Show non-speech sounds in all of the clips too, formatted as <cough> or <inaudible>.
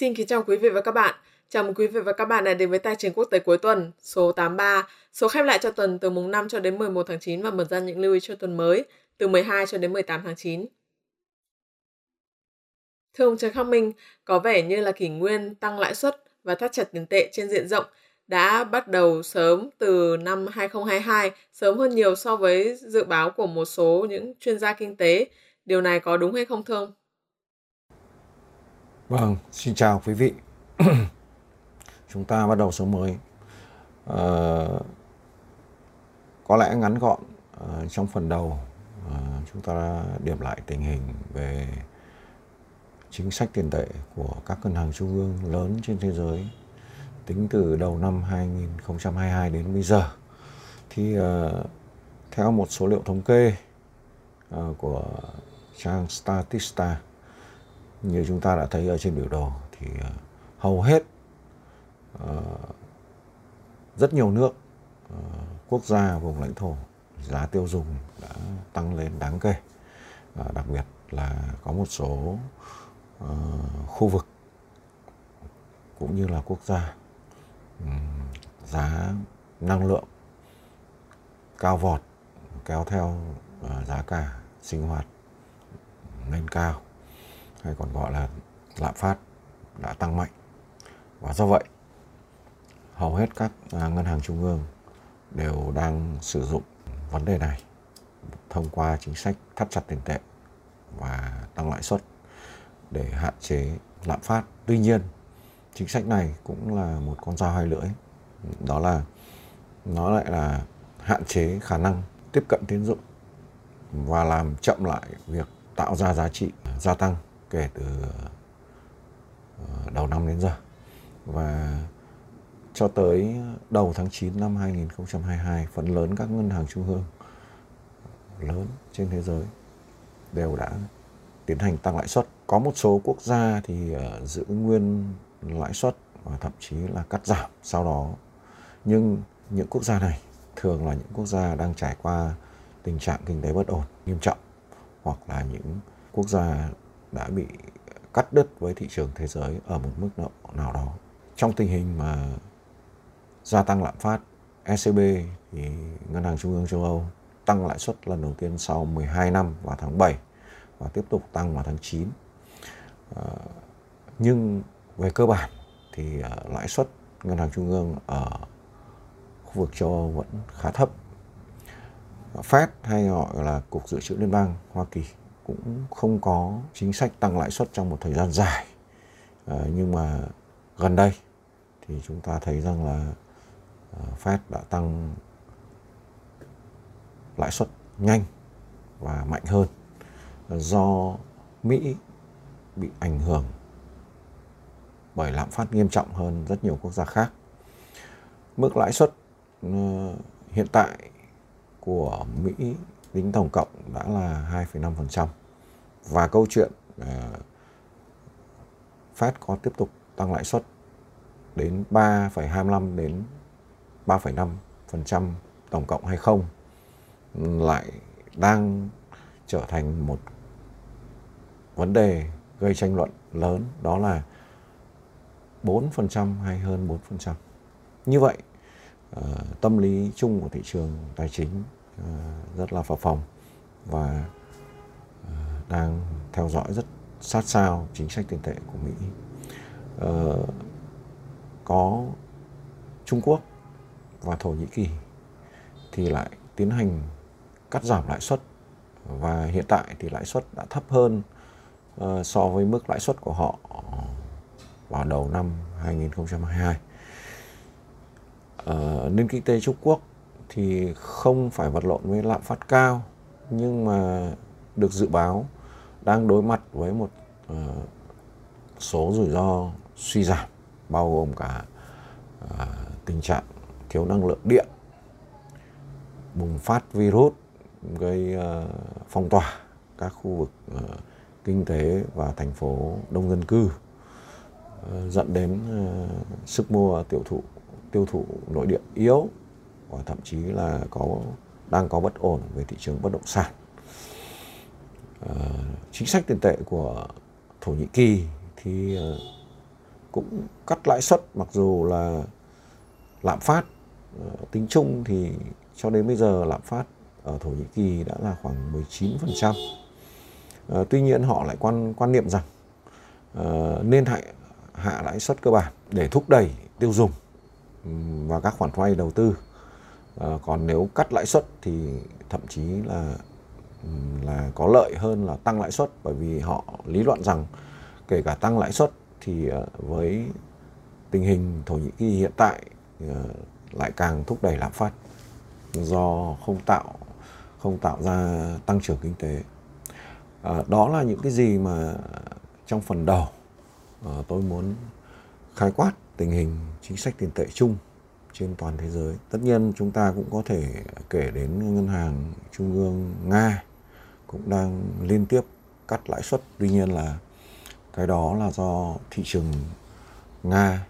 Xin kính chào quý vị và các bạn. Chào mừng quý vị và các bạn đã đến với Tài chính quốc tế cuối tuần số 83, số khép lại cho tuần từ mùng 5 cho đến 11 tháng 9 và mở ra những lưu ý cho tuần mới từ 12 cho đến 18 tháng 9. Thưa ông Trần Khắc Minh, có vẻ như là kỷ nguyên tăng lãi suất và thắt chặt tiền tệ trên diện rộng đã bắt đầu sớm từ năm 2022, sớm hơn nhiều so với dự báo của một số những chuyên gia kinh tế. Điều này có đúng hay không thưa ông? Vâng, xin chào quý vị. <clears throat> Chúng ta bắt đầu số mới. À, có lẽ ngắn gọn à, trong phần đầu à, chúng ta điểm lại tình hình về chính sách tiền tệ của các ngân hàng trung ương lớn trên thế giới tính từ đầu năm 2022 đến bây giờ thì theo một số liệu thống kê của trang Statista như chúng ta đã thấy ở trên biểu đồ thì ờ, hầu hết ờ, rất nhiều nước ờ, quốc gia vùng lãnh thổ giá tiêu dùng đã tăng lên đáng kể. Đặc biệt là có một số khu vực cũng như là quốc gia giá năng lượng cao vọt, kéo theo giá cả sinh hoạt lên cao hay còn gọi là lạm phát đã tăng mạnh. Và do vậy hầu hết các à, ngân hàng trung ương đều đang sử dụng vấn đề này thông qua chính sách thắt chặt tiền tệ và tăng lãi suất để hạn chế lạm phát. Tuy nhiên, chính sách này cũng là một con dao hai lưỡi. Đó là nó lại là hạn chế khả năng tiếp cận tín dụng và làm chậm lại việc tạo ra giá trị gia tăng kể từ ờ, đầu năm đến giờ. Và cho tới đầu tháng 9 năm 2022 phần lớn các ngân hàng trung ương, lớn trên thế giới đều đã tiến hành tăng lãi suất. Có một số quốc gia thì ờ, giữ nguyên lãi suất và thậm chí là cắt giảm sau đó. Nhưng những quốc gia này thường là những quốc gia đang trải qua tình trạng kinh tế bất ổn, nghiêm trọng, hoặc là những quốc gia đã bị cắt đứt với thị trường thế giới ở một mức độ nào đó trong tình hình mà gia tăng lạm phát ECB thì ngân hàng trung ương châu Âu tăng lãi suất lần đầu tiên sau 12 năm vào tháng 7 và tiếp tục tăng vào tháng 9 à, ờ, nhưng về cơ bản thì à, lãi suất ngân hàng trung ương ở khu vực châu Âu vẫn khá thấp. Fed hay gọi là Cục Dự trữ Liên bang Hoa Kỳ cũng không có chính sách tăng lãi suất trong một thời gian dài. À, nhưng mà gần đây thì chúng ta thấy rằng là ờ, Fed đã tăng lãi suất nhanh và mạnh hơn do Mỹ bị ảnh hưởng bởi lạm phát nghiêm trọng hơn rất nhiều quốc gia khác. Mức lãi suất ờ, hiện tại của Mỹ tính tổng cộng đã là 2,5% và câu chuyện uh, Fed có tiếp tục tăng lãi suất đến 3,25 đến 3,5% tổng cộng hay không lại đang trở thành một vấn đề gây tranh luận lớn đó là 4% hay hơn 4%. Như vậy, uh, tâm lý chung của thị trường tài chính uh, rất là phập phồng và đang theo dõi rất sát sao chính sách tiền tệ của Mỹ. Ờ, có Trung Quốc và Thổ Nhĩ Kỳ thì lại tiến hành cắt giảm lãi suất và hiện tại thì lãi suất đã thấp hơn uh, so với mức lãi suất của họ vào đầu năm 2022. Ờ, nền kinh tế Trung Quốc thì không phải vật lộn với lạm phát cao nhưng mà được dự báo đang đối mặt với một uh, số rủi ro suy giảm bao gồm cả uh, tình trạng thiếu năng lượng điện bùng phát virus gây uh, phong tỏa các khu vực uh, kinh tế và thành phố đông dân cư uh, dẫn đến uh, sức mua tiêu thụ tiêu thụ nội địa yếu và thậm chí là có đang có bất ổn về thị trường bất động sản. Chính sách tiền tệ của Thổ Nhĩ Kỳ thì ờ, cũng cắt lãi suất mặc dù là lạm phát ờ, tính chung thì cho đến bây giờ lạm phát ở Thổ Nhĩ Kỳ đã là khoảng 19%. À, ờ, tuy nhiên họ lại quan quan niệm rằng à, nên hạ hạ lãi suất cơ bản để thúc đẩy tiêu dùng và các khoản vay đầu tư. À, còn nếu cắt lãi suất thì thậm chí là là có lợi hơn là tăng lãi suất bởi vì họ lý luận rằng kể cả tăng lãi suất thì ờ, với tình hình Thổ Nhĩ Kỳ hiện tại ờ, lại càng thúc đẩy lạm phát do không tạo không tạo ra tăng trưởng kinh tế. À, đó là những cái gì mà trong phần đầu à, tôi muốn khái quát tình hình chính sách tiền tệ chung trên toàn thế giới. Tất nhiên chúng ta cũng có thể kể đến ngân hàng trung ương nga cũng đang liên tiếp cắt lãi suất tuy nhiên là cái đó là do thị trường nga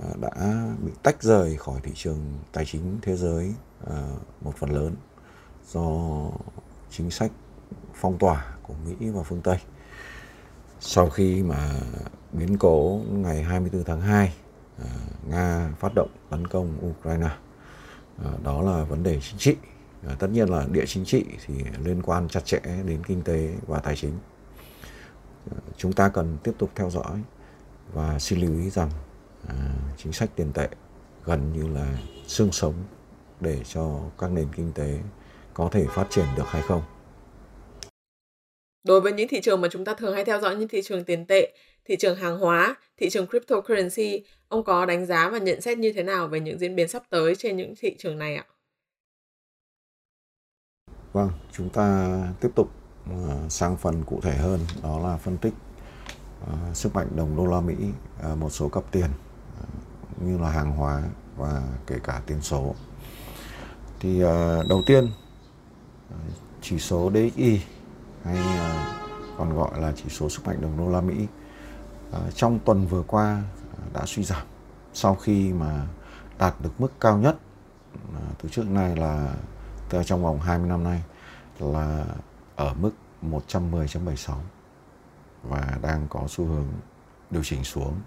à, đã bị tách rời khỏi thị trường tài chính thế giới à, một phần lớn do chính sách phong tỏa của Mỹ và phương Tây. Sau khi mà biến cố ngày 24 tháng 2, à, Nga phát động tấn công Ukraine, đó là vấn đề chính trị. Ờ, tất nhiên là địa chính trị thì liên quan chặt chẽ đến kinh tế và tài chính. Ờ, chúng ta cần tiếp tục theo dõi và xin lưu ý rằng ờ, chính sách tiền tệ gần như là xương sống để cho các nền kinh tế có thể phát triển được hay không. Đối với những thị trường mà chúng ta thường hay theo dõi như thị trường tiền tệ, thị trường hàng hóa, thị trường cryptocurrency, ông có đánh giá và nhận xét như thế nào về những diễn biến sắp tới trên những thị trường này ạ? Vâng, chúng ta tiếp tục ờ, sang phần cụ thể hơn, đó là phân tích uh, sức mạnh đồng đô la Mỹ, uh, một số cấp tiền uh, như là hàng hóa và kể cả tiền số. Thì uh, đầu tiên chỉ số DXY hay uh, còn gọi là chỉ số sức mạnh đồng đô la Mỹ uh, trong tuần vừa qua đã suy giảm sau khi mà đạt được mức cao nhất uh, từ trước nay là trong vòng 20 năm nay là ở mức 110.76 và đang có xu hướng điều chỉnh xuống.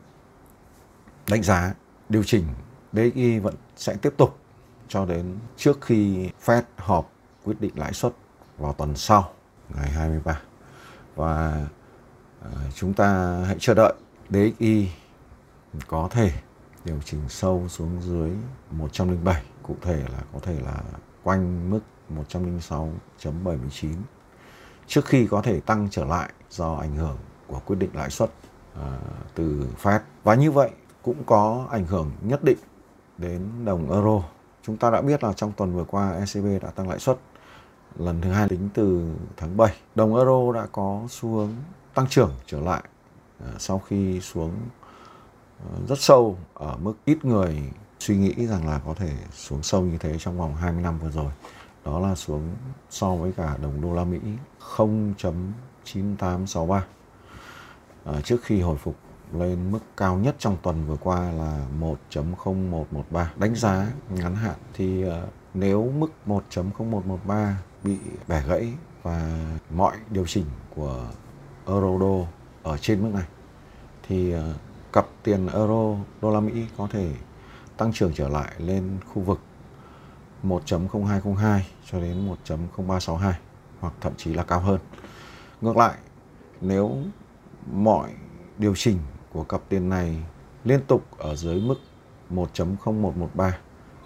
Đánh giá, điều chỉnh DXY vẫn sẽ tiếp tục cho đến trước khi Fed họp quyết định lãi suất vào tuần sau, ngày 23 và ờ, chúng ta hãy chờ đợi DXY có thể điều chỉnh sâu xuống dưới 107 cụ thể là có thể là quanh mức 106.79 trước khi có thể tăng trở lại do ảnh hưởng của quyết định lãi suất à, từ Fed. Và như vậy cũng có ảnh hưởng nhất định đến đồng euro. Chúng ta đã biết là trong tuần vừa qua ECB đã tăng lãi suất. Lần thứ hai tính từ tháng 7. Đồng euro đã có xu hướng tăng trưởng trở lại à, sau khi xuống à, rất sâu ở mức ít người suy nghĩ rằng là có thể xuống sâu như thế trong vòng 20 năm vừa rồi. Đó là xuống so với cả đồng đô la Mỹ 0.9863 à, ờ, trước khi hồi phục lên mức cao nhất trong tuần vừa qua là 1.0113. Đánh giá ngắn hạn thì uh, nếu mức 1.0113 bị bẻ gãy và mọi điều chỉnh của euro đô ở trên mức này thì uh, cặp tiền euro đô la Mỹ có thể tăng trưởng trở lại lên khu vực 1.0202 cho đến 1.0362 hoặc thậm chí là cao hơn. Ngược lại, nếu mọi điều chỉnh của cặp tiền này liên tục ở dưới mức 1.0113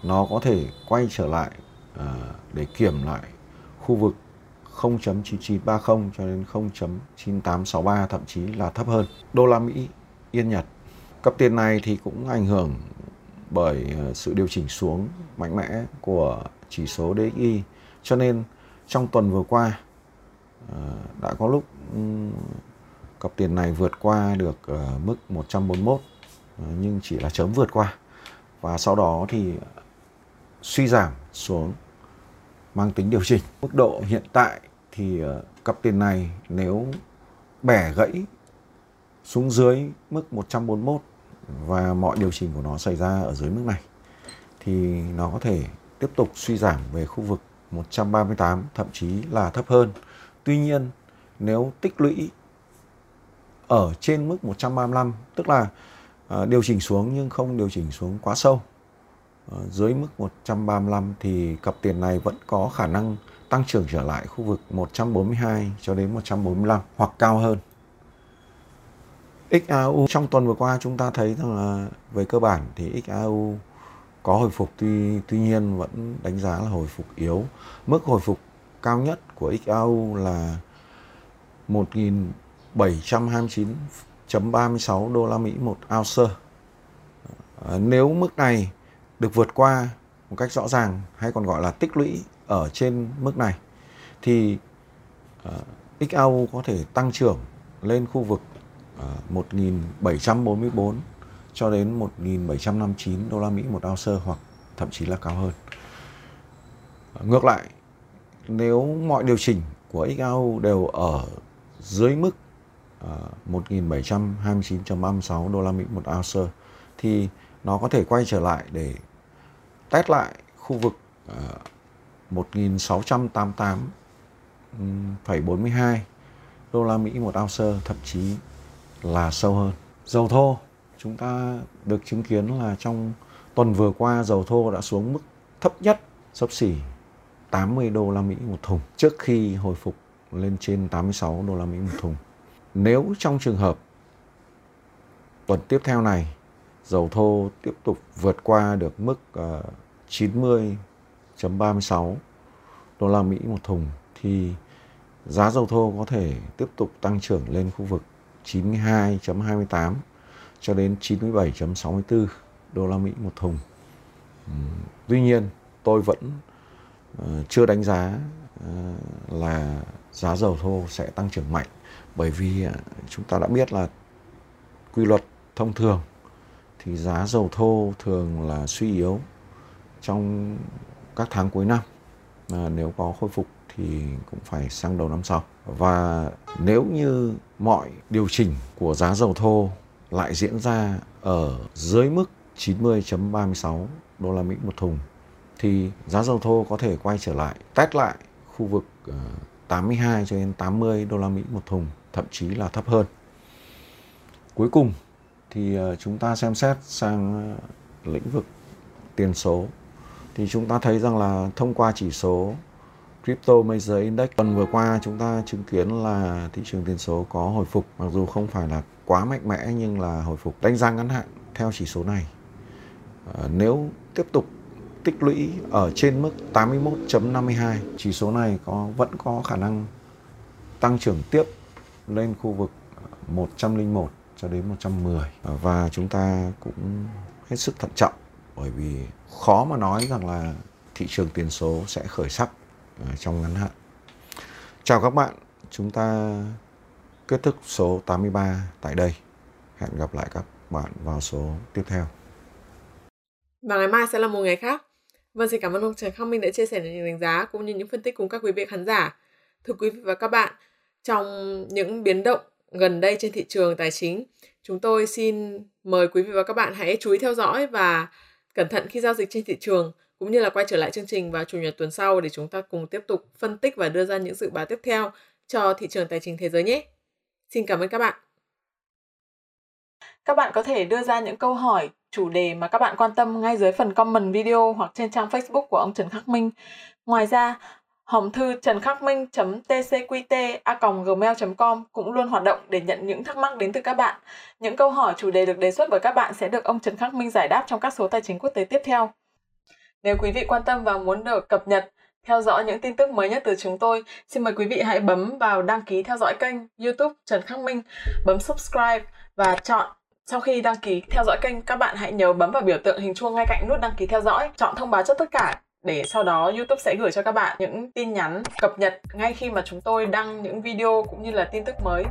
nó có thể quay trở lại uh, để kiểm lại khu vực 0.9930 cho đến 0.9863 thậm chí là thấp hơn. Đô la Mỹ, Yên Nhật. Cặp tiền này thì cũng ảnh hưởng bởi ờ, sự điều chỉnh xuống mạnh mẽ của chỉ số DXY. Cho nên, trong tuần vừa qua ờ, đã có lúc cặp tiền này vượt qua được ờ, mức 141 nhưng chỉ là chớm vượt qua. Và sau đó thì suy giảm xuống, mang tính điều chỉnh. Mức độ hiện tại thì cặp tiền này nếu bẻ gãy xuống dưới mức 141 và mọi điều chỉnh của nó xảy ra ở dưới mức này, thì nó có thể tiếp tục suy giảm về khu vực 138 thậm chí là thấp hơn. Tuy nhiên, nếu tích lũy ở trên mức 135 tức là à, điều chỉnh xuống nhưng không điều chỉnh xuống quá sâu ờ, dưới mức 135 thì cặp tiền này vẫn có khả năng tăng trưởng trở lại khu vực 142 cho đến 145 hoặc cao hơn XAU trong tuần vừa qua chúng ta thấy rằng là về cơ bản thì XAU có hồi phục tuy tuy nhiên vẫn đánh giá là hồi phục yếu. Mức hồi phục cao nhất của XAU là 1.729.36 đô la Mỹ một ounce. Ờ, nếu mức này được vượt qua một cách rõ ràng hay còn gọi là tích lũy ở trên mức này thì ờ, XAU có thể tăng trưởng lên khu vực 1744 cho đến 1759 đô la Mỹ một ounce hoặc thậm chí là cao hơn. Ngược lại, nếu mọi điều chỉnh của XAU đều ở dưới mức à, 1729.36 đô la Mỹ một ounce thì nó có thể quay trở lại để test lại khu vực à, uh, 1.688,42 đô la Mỹ một ounce thậm chí là sâu hơn. Dầu thô chúng ta được chứng kiến là trong tuần vừa qua dầu thô đã xuống mức thấp nhất sấp xỉ 80 đô la Mỹ một thùng trước khi hồi phục lên trên 86 đô la Mỹ một thùng. Nếu trong trường hợp tuần tiếp theo này dầu thô tiếp tục vượt qua được mức ờ, uh, 90.36 đô la Mỹ một thùng thì giá dầu thô có thể tiếp tục tăng trưởng lên khu vực 92.28 cho đến 97.64 đô la Mỹ một thùng. Tuy nhiên, tôi vẫn ờ, chưa đánh giá ờ, là giá dầu thô sẽ tăng trưởng mạnh bởi vì ờ, chúng ta đã biết là quy luật thông thường thì giá dầu thô thường là suy yếu trong các tháng cuối năm. Nếu có khôi phục thì cũng phải sang đầu năm sau. Và nếu như mọi điều chỉnh của giá dầu thô lại diễn ra ở dưới mức 90.36 đô la Mỹ một thùng thì giá dầu thô có thể quay trở lại test lại khu vực ờ, 82 cho đến 80 đô la Mỹ một thùng, thậm chí là thấp hơn. Cuối cùng thì ờ, chúng ta xem xét sang ờ, lĩnh vực tiền số thì chúng ta thấy rằng là thông qua chỉ số Crypto Major Index. Tuần vừa qua chúng ta chứng kiến là thị trường tiền số có hồi phục, mặc dù không phải là quá mạnh mẽ nhưng là hồi phục, đánh giá ngắn hạn theo chỉ số này. Ờ, nếu tiếp tục tích lũy ở trên mức 81.52 chỉ số này có, vẫn có khả năng tăng trưởng tiếp lên khu vực 101 cho đến 110 ờ, và chúng ta cũng hết sức thận trọng bởi vì khó mà nói rằng là thị trường tiền số sẽ khởi sắc trong ngắn hạn. Chào các bạn, chúng ta kết thúc số 83 tại đây. Hẹn gặp lại các bạn vào số tiếp theo. Và ngày mai sẽ là một ngày khác. Vâng, xin cảm ơn ông Trần Khắc Minh đã chia sẻ những đánh giá cũng như những phân tích cùng các quý vị khán giả. Thưa quý vị và các bạn, trong những biến động gần đây trên thị trường tài chính, chúng tôi xin mời quý vị và các bạn hãy chú ý theo dõi và cẩn thận khi giao dịch trên thị trường cũng như là quay trở lại chương trình vào chủ nhật tuần sau để chúng ta cùng tiếp tục phân tích và đưa ra những dự báo tiếp theo cho thị trường tài chính thế giới nhé. Xin cảm ơn các bạn. Các bạn có thể đưa ra những câu hỏi, chủ đề mà các bạn quan tâm ngay dưới phần comment video hoặc trên trang Facebook của ông Trần Khắc Minh. Ngoài ra, hòm thư trần khắc minh tcqt gmail com cũng luôn hoạt động để nhận những thắc mắc đến từ các bạn. Những câu hỏi chủ đề được đề xuất bởi các bạn sẽ được ông Trần Khắc Minh giải đáp trong các số tài chính quốc tế tiếp theo. Nếu quý vị quan tâm và muốn được cập nhật, theo dõi những tin tức mới nhất từ chúng tôi, xin mời quý vị hãy bấm vào đăng ký theo dõi kênh YouTube Trần Khắc Minh, bấm subscribe và chọn sau khi đăng ký theo dõi kênh, các bạn hãy nhớ bấm vào biểu tượng hình chuông ngay cạnh nút đăng ký theo dõi, chọn thông báo cho tất cả để sau đó YouTube sẽ gửi cho các bạn những tin nhắn cập nhật ngay khi mà chúng tôi đăng những video cũng như là tin tức mới.